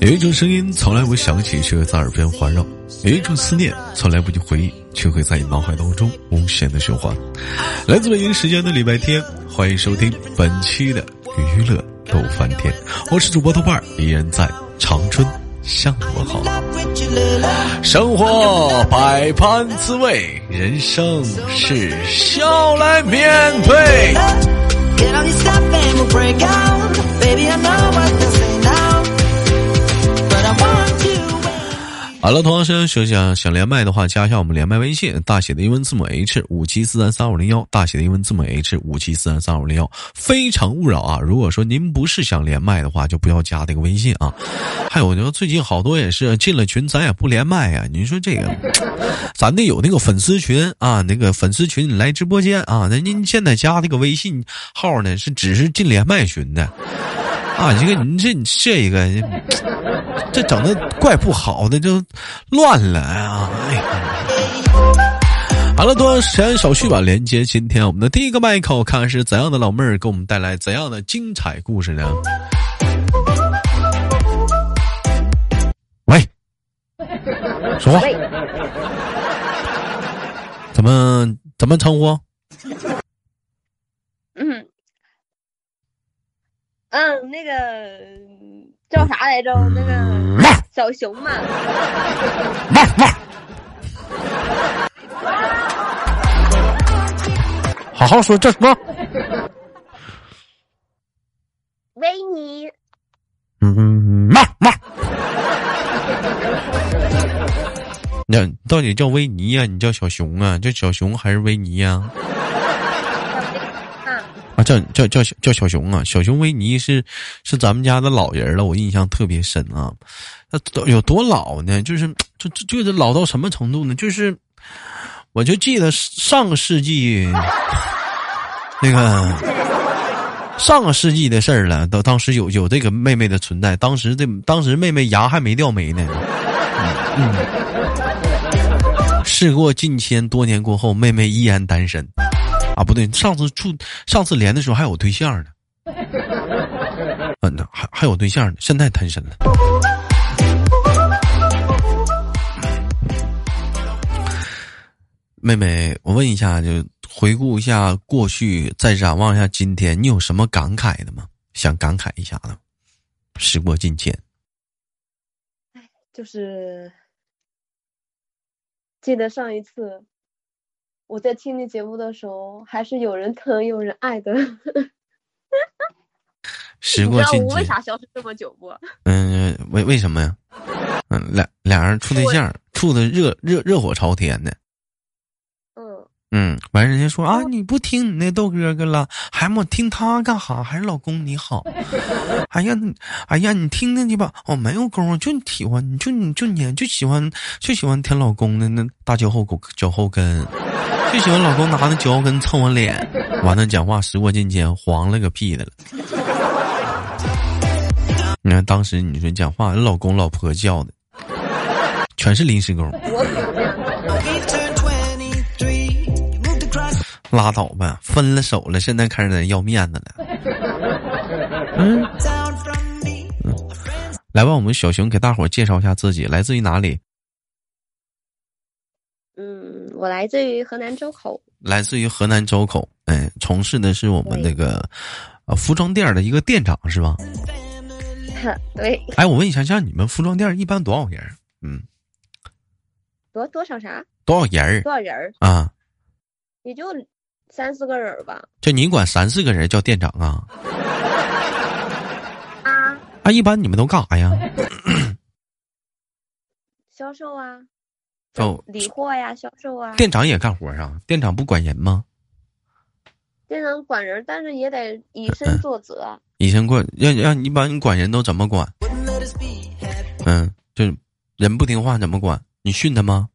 有一种声音从来不响起，却会在耳边环绕；有一种思念从来不去回忆，却会在你脑海当中无限的循环。来自北京时间的礼拜天，欢迎收听本期的娱乐逗翻天，我是主播豆瓣儿，依然在长春向你问好。生活百般滋味，人生是笑来面对。Baby, I know what this 好了，同样是说想想连麦的话，加一下我们连麦微信，大写的英文字母 H 五七四三三五零幺，大写的英文字母 H 五七四三三五零幺。非诚勿扰啊！如果说您不是想连麦的话，就不要加这个微信啊。还有，就最近好多也是进了群，咱也不连麦呀。你说这个，咱得有那个粉丝群啊，那个粉丝群来直播间啊。那您现在加这个微信号呢，是只是进连麦群的啊。这个你这这一个。这整的怪不好的，就乱了啊！好了，多长时间少叙吧。连接今天我们的第一个麦克，看看是怎样的老妹儿给我们带来怎样的精彩故事呢？喂，说话，怎么怎么称呼？嗯嗯，那个。叫啥来着？那个小熊嘛。好好说，叫什么？维尼。嗯嗯，妈妈。那到底叫维尼呀？你叫小熊啊？叫小熊还是维尼呀？啊，叫叫叫叫小熊啊！小熊维尼是是咱们家的老人了，我印象特别深啊。那有多老呢？就是就就就是老到什么程度呢？就是我就记得上个世纪那个上个世纪的事儿了。到当时有有这个妹妹的存在，当时这当时妹妹牙还没掉没呢。嗯，事过境迁，多年过后，妹妹依然单身。啊，不对，上次处上次连的时候还有对象呢，嗯，还还有对象呢，现在单身了。妹妹，我问一下，就回顾一下过去，再展望一下今天，你有什么感慨的吗？想感慨一下的？时过境迁，哎，就是记得上一次。我在听你节目的时候，还是有人疼有人爱的。时过境迁，我为啥消失这么久不？嗯，为为什么呀？嗯，俩俩人处对象，处的热热热火朝天的。嗯嗯，完人家说啊，你不听你那豆哥哥了，还我听他干哈？还是老公你好。哎呀，哎呀，你听听去吧。我没有功夫，就喜欢你就你就你就喜欢就喜欢舔老公的那大脚后狗脚后跟。就喜欢老公拿那脚跟蹭我脸，完了讲话时过境迁，黄了个屁的了。你看当时你说讲话，老公老婆叫的，全是临时工。拉倒吧，分了手了，现在开始在要面子了。嗯，来吧，我们小熊给大伙介绍一下自己，来自于哪里？嗯，我来自于河南周口。来自于河南周口，哎，从事的是我们那个呃服装店的一个店长是吧？对。哎，我问一下，像你们服装店一般多少人？嗯，多多少啥？多少人？多少人？啊，也就三四个人吧。就你管三四个人叫店长啊？啊？啊，一般你们都干啥呀？销售啊。哦，理货呀，销售啊。店长也干活啊？店长不管人吗？店长管人，但是也得以身作则。以身管，让让你把你管人都怎么管？嗯，就人不听话怎么管？你训他吗？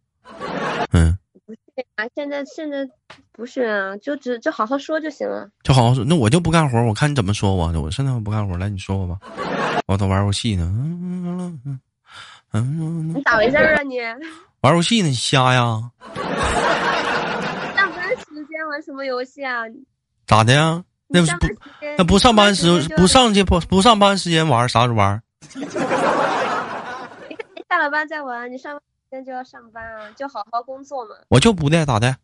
嗯。不是啊，现在现在不是啊，就只就好好说就行了。就好好说，那我就不干活，我看你怎么说我。我现在不干活，来你说我吧，我都玩游戏呢。嗯嗯嗯。你咋回事啊你？玩游戏呢？你瞎呀？上班时间玩什么游戏啊？咋的呀？那不是不那不上班时不上去不不上班时间玩啥时候玩？你下了班再玩，你上班时间就要上班啊，就好好工作嘛。我就不的咋的？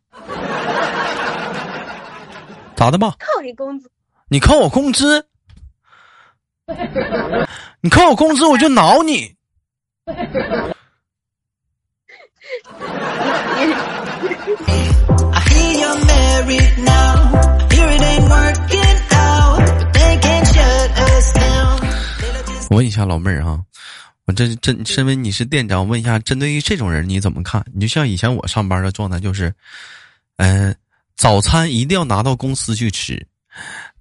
咋的吧？扣你工资？你扣我工资？你扣我工资我就挠你。我问一下老妹儿啊，我这这身为你是店长，问一下，针对于这种人你怎么看？你就像以前我上班的状态，就是，嗯，早餐一定要拿到公司去吃，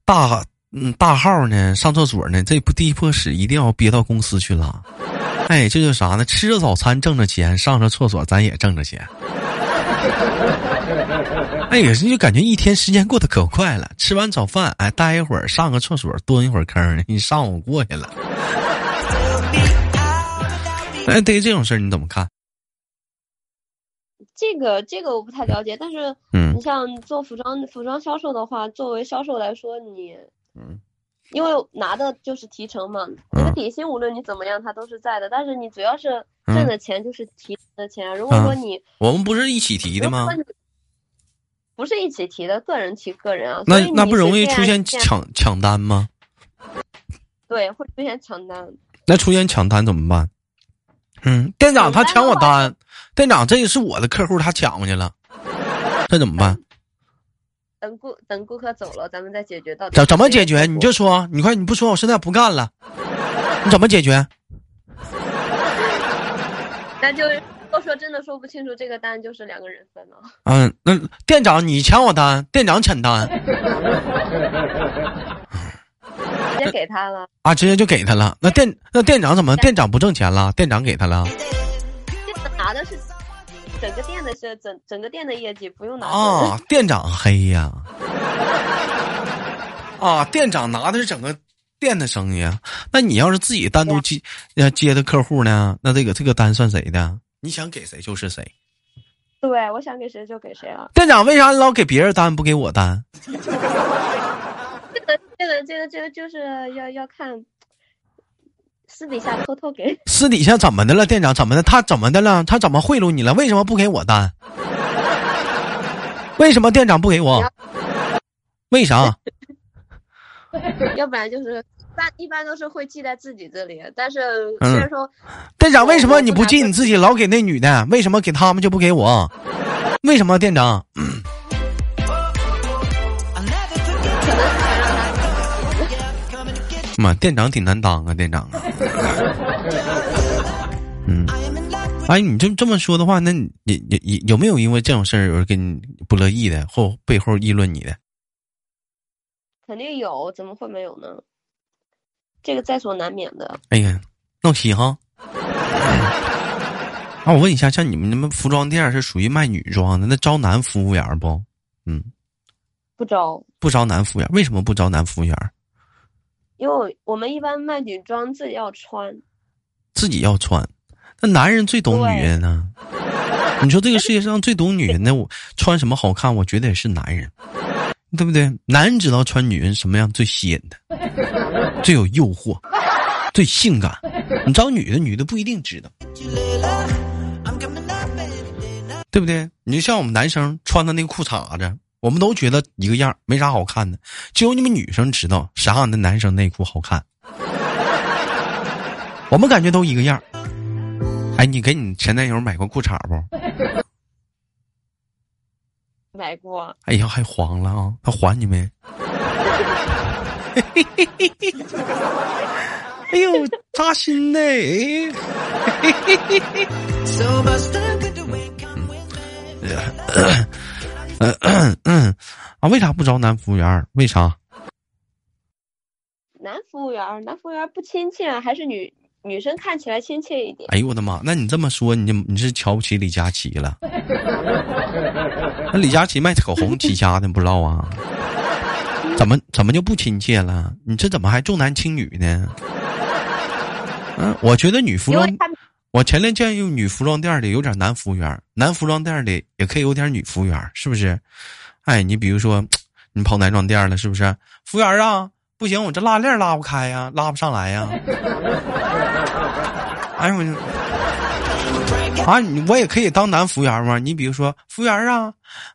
大嗯大号呢上厕所呢，这不第一坨屎一定要憋到公司去拉。哎，这就啥呢？吃着早餐挣着钱，上着厕所咱也挣着钱。哎呀，就感觉一天时间过得可快了。吃完早饭，哎，待一会儿上个厕所，蹲一会儿坑，你上午过去了。哎，对于这种事儿你怎么看？这个这个我不太了解，但是，嗯，你像做服装服装销售的话，作为销售来说，你，嗯。因为拿的就是提成嘛，你的底薪无论你怎么样，它都是在的。但是你主要是挣的钱就是提的钱。如果说你我们不是一起提的吗？不是一起提的，个人提个人啊。那那不容易出现抢抢单吗？对，会出现抢单。那出现抢单怎么办？嗯，店长他抢我单，店长这个是我的客户，他抢过去了，这怎么办？等顾等顾客走了，咱们再解决到底。怎怎么解决？你就说，你快你不说，我现在不干了。你怎么解决？那就都说真的说不清楚，这个单就是两个人分了。嗯，那店长你抢我单，店长抢单，直接给他了啊，直接就给他了。那店那店长怎么？店长不挣钱了？店长给他了。拿的是。整个店的是整整个店的业绩不用拿啊，店长黑呀！啊，店长拿的是整个店的生意啊。那你要是自己单独接要接的客户呢？那这个这个单算谁的？你想给谁就是谁。对，我想给谁就给谁了。店长为啥老给别人单不给我单？这个这个这个这个就是要要看。私底下偷偷给。私底下怎么的了，店长？怎么的？他怎么的了？他怎么贿赂你了？为什么不给我单？为什么店长不给我？为啥？要不然就是般一般都是会记在自己这里，但是虽然说，店长为什么你不记你自己，老给那女的？为什么给他们就不给我？为什么店长？妈，店长挺难当啊，店长啊。哎，你这这么说的话，那你你你有没有因为这种事儿有人跟你不乐意的，或背后议论你的？肯定有，怎么会没有呢？这个在所难免的。哎呀，闹心哈！啊，我问一下，像你们那么服装店是属于卖女装的，那招男服务员不？嗯，不招，不招男服务员，为什么不招男服务员？因为我们一般卖女装自己要穿，自己要穿，那男人最懂女人呢。你说这个世界上最懂女人的，我穿什么好看？我觉得也是男人，对不对？男人知道穿女人什么样最吸引的，最有诱惑，最性感。你找女的，女的不一定知道，对不对？你就像我们男生穿的那个裤衩子。我们都觉得一个样，没啥好看的，只有你们女生知道啥样的男生内裤好看。我们感觉都一个样。哎，你给你前男友买过裤衩不？买过。哎呀，还黄了啊！他还你没？哎呦，扎心呢！啊，为啥不招男服务员？为啥？男服务员，男服务员不亲切啊，还是女女生看起来亲切一点？哎呦我的妈！那你这么说，你就你是瞧不起李佳琦了？那李佳琦卖口红起家的，不知道啊？怎么怎么就不亲切了？你这怎么还重男轻女呢？嗯，我觉得女服装。我前天见有女服装店里有点男服务员，男服装店里也可以有点女服务员，是不是？哎，你比如说，你跑男装店了是不是？服务员啊，不行，我这拉链拉不开呀，拉不上来呀。哎呦我，啊，你我也可以当男服务员吗？你比如说，服务员啊，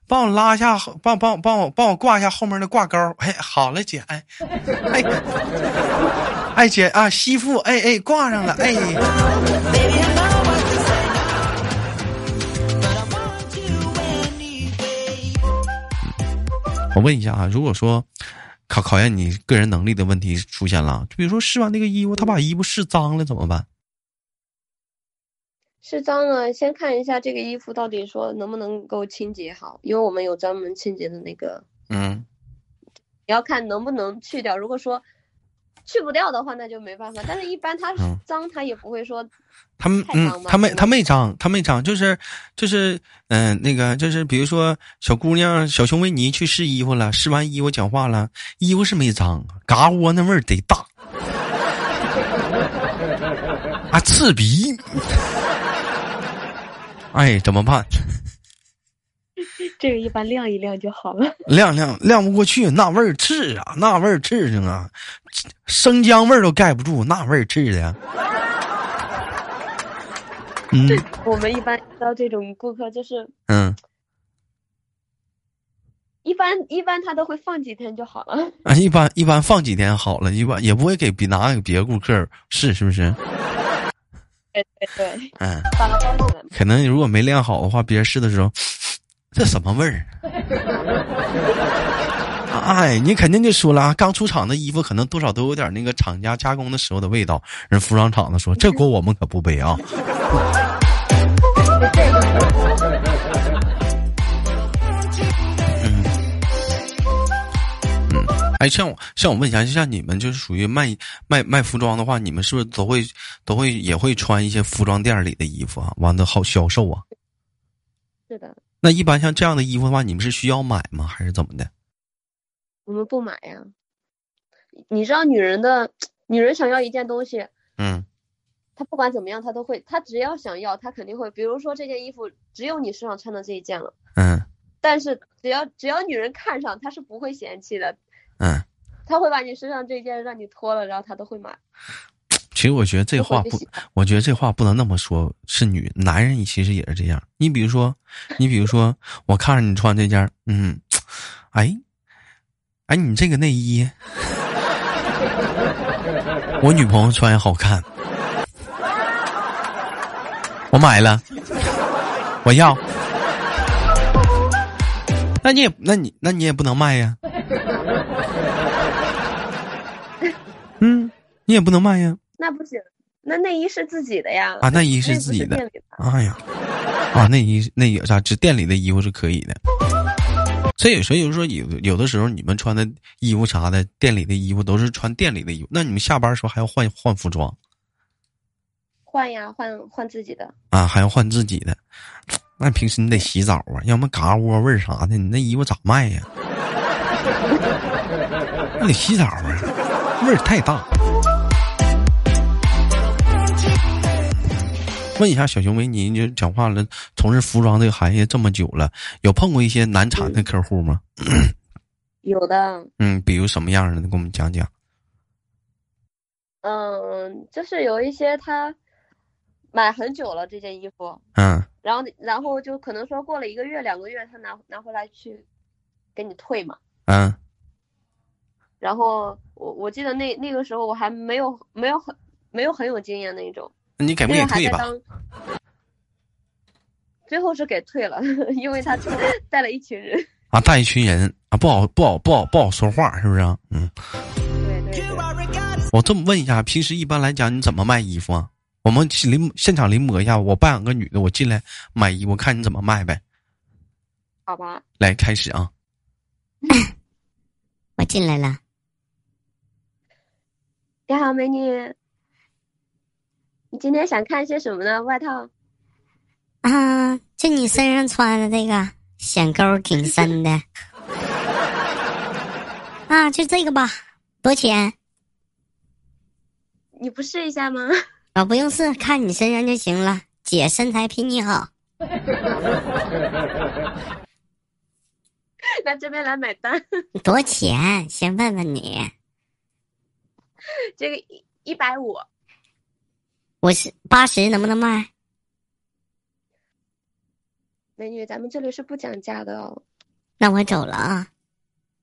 帮我拉一下，帮帮帮我帮我挂一下后面的挂钩。哎，好了，姐，哎，哎，哎姐啊，媳妇，哎哎，挂上了，哎。我问一下啊，如果说考考验你个人能力的问题出现了，就比如说试完那个衣服，他把衣服试脏了怎么办？试脏了，先看一下这个衣服到底说能不能够清洁好，因为我们有专门清洁的那个。嗯。你要看能不能去掉，如果说。去不掉的话，那就没办法。但是，一般它脏，它也不会说。他们嗯，他没他没脏，他没脏，就是就是嗯，那个就是，比如说小姑娘小熊维尼去试衣服了，试完衣服讲话了，衣服是没脏，嘎窝那味儿得大，啊，刺鼻。哎，怎么办？这个一般晾一晾就好了，晾晾晾不过去，那味儿刺啊，那味儿刺性啊，生姜味儿都盖不住，那味儿刺的。嗯，我们一般遇到这种顾客就是嗯，一般一般他都会放几天就好了啊，一般一般放几天好了，一般也不会给别拿给别的顾客试，是不是？对对对，嗯，可能如果没练好的话，别人试的时候。这什么味儿？哎，你肯定就说了啊，刚出厂的衣服可能多少都有点那个厂家加工的时候的味道。人服装厂子说，这锅我们可不背啊。哎，像我像我问一下，就像你们就是属于卖卖卖服装的话，你们是不是都会都会也会穿一些服装店里的衣服啊？完的好销售啊？是的。那一般像这样的衣服的话，你们是需要买吗？还是怎么的？我们不买呀。你知道，女人的女人想要一件东西，嗯，她不管怎么样，她都会，她只要想要，她肯定会。比如说这件衣服只有你身上穿的这一件了，嗯，但是只要只要女人看上，她是不会嫌弃的，嗯，他会把你身上这件让你脱了，然后他都会买。其实我觉得这话不，我觉得这话不能那么说，是女男人其实也是这样。你比如说，你比如说，我看着你穿这件，嗯，哎，哎，你这个内衣，我女朋友穿也好看，我买了，我要。那你也，那你，那你也不能卖呀。嗯，你也不能卖呀。那不行，那内衣是自己的呀。啊，内衣是自己的。哎呀，啊，内衣内衣啥？只店里的衣服是可以的。所以，所以说有有的时候你们穿的衣服啥的，店里的衣服都是穿店里的衣服。那你们下班时候还要换换服装？换呀，换换自己的。啊，还要换自己的。那平时你得洗澡啊，要么嘎窝味儿啥的，你那衣服咋卖呀？那得洗澡啊，味儿太大。问一下小熊维尼，你就讲话了，从事服装这个行业这么久了，有碰过一些难缠的客户吗？有的。嗯，比如什么样的？你给我们讲讲。嗯，就是有一些他买很久了这件衣服，嗯，然后然后就可能说过了一个月两个月，他拿拿回来去给你退嘛，嗯。然后我我记得那那个时候我还没有没有很没有很有经验那一种。你给不给退吧？最后是给退了，因为他带了一群人啊，带一群人啊，不好不好不好不好说话，是不是？嗯。对对对。我这么问一下，平时一般来讲你怎么卖衣服啊？我们临现场临摹一下，我扮演个女的，我进来买衣服，看你怎么卖呗。好吧。来开始啊。我进来了。你好，美女。你今天想看些什么呢？外套？啊，就你身上穿的这个，显沟挺深的。啊，就这个吧，多少钱？你不试一下吗？啊，不用试，看你身上就行了。姐身材比你好。那这边来买单。多少钱？先问问你。这个一一百五。我是八十，能不能卖？美女，咱们这里是不讲价的哦。那我走了啊。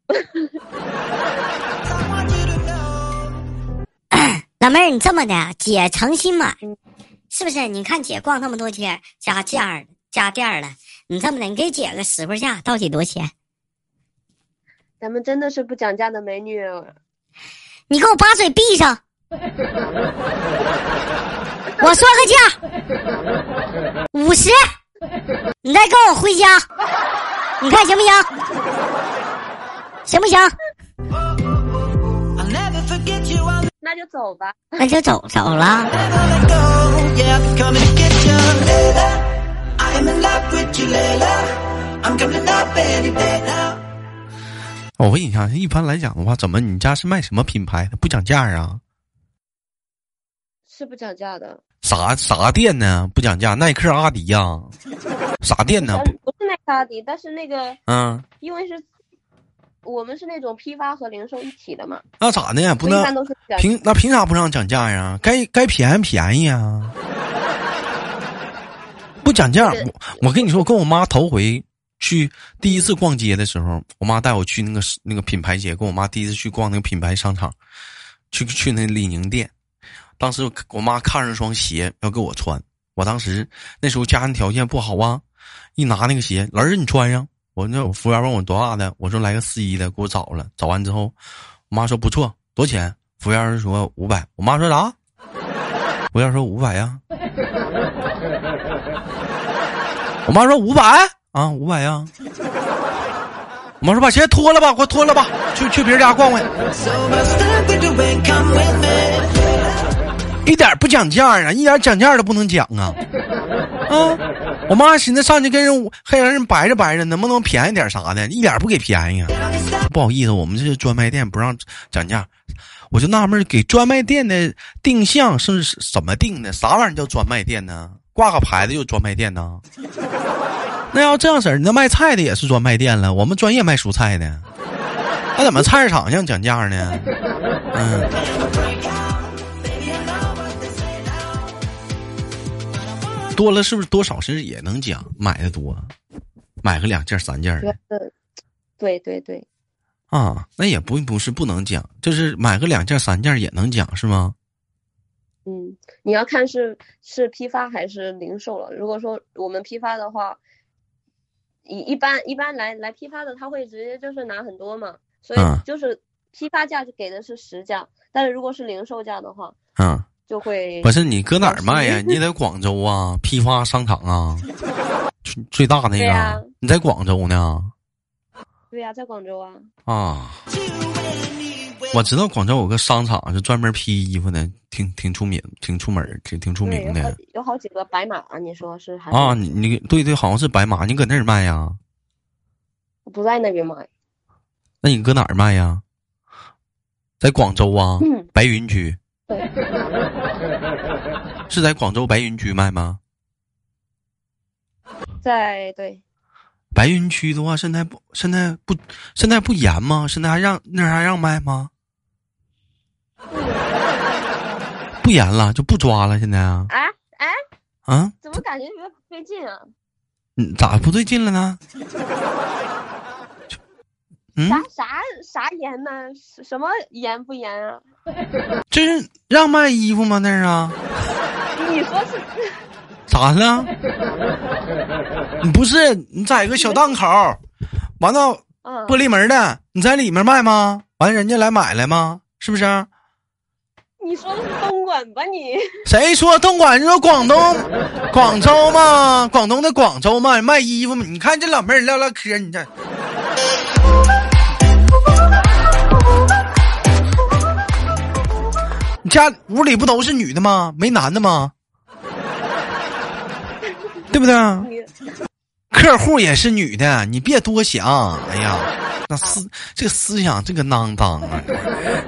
老妹儿，你这么的，姐诚心买，是不是？你看姐逛那么多街，加价加店了，你这么的，你给姐个实惠价，到底多少钱？咱们真的是不讲价的，美女。你给我把嘴闭上。我说个价，五十，你再跟我回家，你看行不行？行不行？那就走吧。那就走走了。我问一下，一般来讲的话，怎么你家是卖什么品牌的？不讲价啊？是不讲价的。啥啥店呢？不讲价，耐克、阿迪呀？啥店呢？不是耐克、阿迪，但是那个嗯，因为是我们是那种批发和零售一体的嘛。那咋的呀？不能凭那凭啥不让讲价呀？该该便宜便宜啊！不讲价，我我跟你说，我跟我妈头回去第一次逛街的时候，我妈带我去那个那个品牌街，跟我妈第一次去逛那个品牌商场，去去那李宁店。当时我妈看上双鞋要给我穿，我当时那时候家庭条件不好啊，一拿那个鞋，儿子你穿上，我那服务员问我多大的，我说来个四一的，给我找了，找完之后，我妈说不错，多钱？服务员说五百，我妈说啥？服务员说五百呀，我妈说五百啊，五百呀，我妈说把鞋脱了吧，快脱了吧，去去别人家逛逛。一点不讲价啊！一点讲价都不能讲啊！啊！我妈寻思上去跟人还让人白着白着，能不能便宜点啥的？一点不给便宜啊！不好意思，我们这是专卖店，不让讲价。我就纳闷，给专卖店的定向是怎么定的？啥玩意儿叫专卖店呢？挂个牌子就专卖店呢？那要这样式儿，那卖菜的也是专卖店了。我们专业卖蔬菜的，那怎么菜市场像讲价呢？嗯。多了是不是多少是也能讲？买的多，买个两件三件的。对对对。啊，那也不不是不能讲，就是买个两件三件也能讲是吗？嗯，你要看是是批发还是零售了。如果说我们批发的话，一一般一般来来批发的他会直接就是拿很多嘛，所以就是批发价就给的是实价，但是如果是零售价的话，嗯。就会不是你搁哪儿卖呀？你在广州啊？批发商场啊？最大那个？你在广州呢？对呀，在广州啊。啊，我知道广州有个商场是专门批衣服的，挺挺出名，挺出门，挺挺出名的。有好几个白马，你说是还？啊，你你对对，好像是白马，你搁那儿卖呀？我不在那边卖。那你搁哪儿卖呀？在广州啊？白云区。是在广州白云区卖吗？在对。白云区的话，现在不现在不现在不严吗？现在还让那还让卖吗？不严了，就不抓了。现在啊？哎哎啊！怎么感觉有点不对劲啊？嗯，咋不对劲了呢？啥啥啥严呢？什么严不严啊？这是让卖衣服吗？那是啊。你说是？咋了？你不是你在一个小档口，完了玻璃门的，你在里面卖吗？完人家来买来吗？是不是？你说的是东莞吧？你 谁说东莞？你说广东广州吗？广东的广州吗？卖衣服吗？你看这老妹儿唠唠嗑，你这。你家屋里不都是女的吗？没男的吗？对不对？客户也是女的，你别多想。哎呀，那思这个思想这个囊当啊！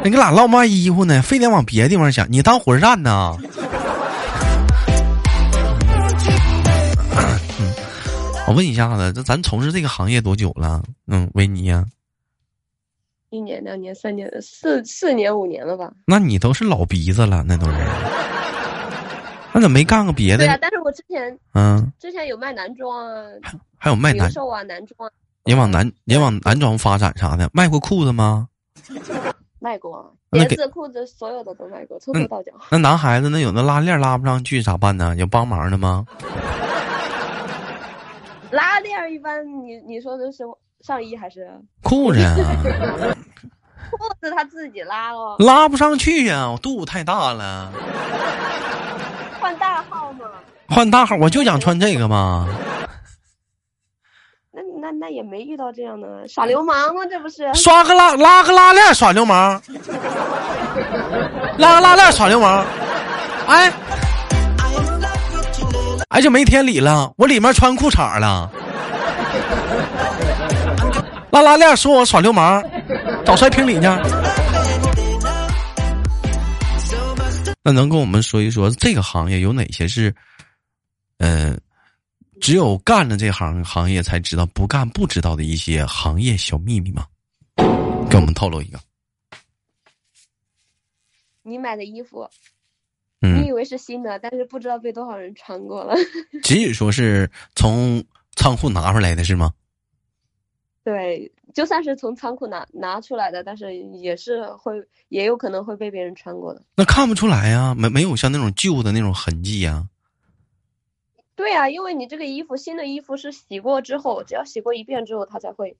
你跟俩唠卖衣服呢，非得往别的地方想，你当火车站呢？我问一下子，这咱从事这个行业多久了？嗯，维尼呀。一年、两年、三年、四四年、五年了吧？那你都是老鼻子了，那都是。那怎么没干过别的？对啊，但是我之前嗯，之前有卖男装啊，还有卖男售啊，男装。你往男你往男装发展啥的，卖过裤子吗？卖过，鞋子、裤子，所有的都卖过，从头到脚。那男孩子那有那拉链拉不上去咋办呢？有帮忙的吗？拉链一般，你你说的是上衣还是 裤子？裤子他自己拉了，拉不上去呀，我肚子太大了。换大号吗？换大号，我就想穿这个嘛。那那那也没遇到这样的耍流氓吗？这不是刷个拉拉个拉链耍流氓，拉个拉链耍流氓，哎，哎就没天理了，我里面穿裤衩了，拉拉链说我耍流氓，找谁评理去？那能跟我们说一说这个行业有哪些是，嗯？只有干了这行行业才知道，不干不知道的一些行业小秘密吗？给我们透露一个。你买的衣服，你以为是新的，但是不知道被多少人穿过了。仅仅说是从仓库拿出来的是吗？对，就算是从仓库拿拿出来的，但是也是会，也有可能会被别人穿过的。那看不出来呀，没没有像那种旧的那种痕迹呀。对呀，因为你这个衣服，新的衣服是洗过之后，只要洗过一遍之后，它才会。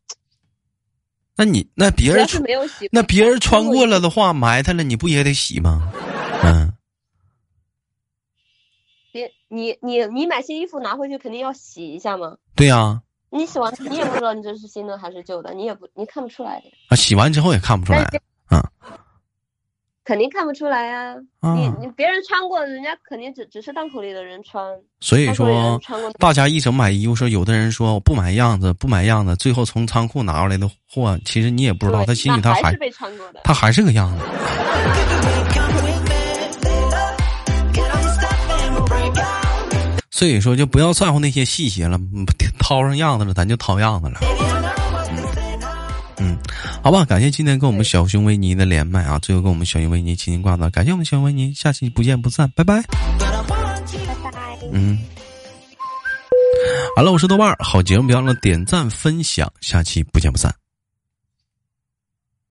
那你那别人是没有洗，那别人穿过了的话，埋汰了，你不也得洗吗？嗯。别，你你你买新衣服拿回去肯定要洗一下吗？对呀。你洗完，你也不知道你这是新的还是旧的，你也不，你看不出来的。啊，洗完之后也看不出来。嗯。肯定看不出来呀，你你别人穿过，人家肯定只只是档口里的人穿。所以说，大家一整买衣服，说有的人说我不买样子，不买样子，最后从仓库拿出来的货，其实你也不知道，他心里他还他还是个样子。所以说，就不要在乎那些细节了，掏上样子了，咱就掏样子了。嗯，好吧，感谢今天跟我们小熊维尼的连麦啊，最后跟我们小熊维尼亲亲挂断，感谢我们小熊维尼，下期不见不散，拜拜。嗯，好了，我是豆瓣儿，好节目别忘了点赞分享，下期不见不散。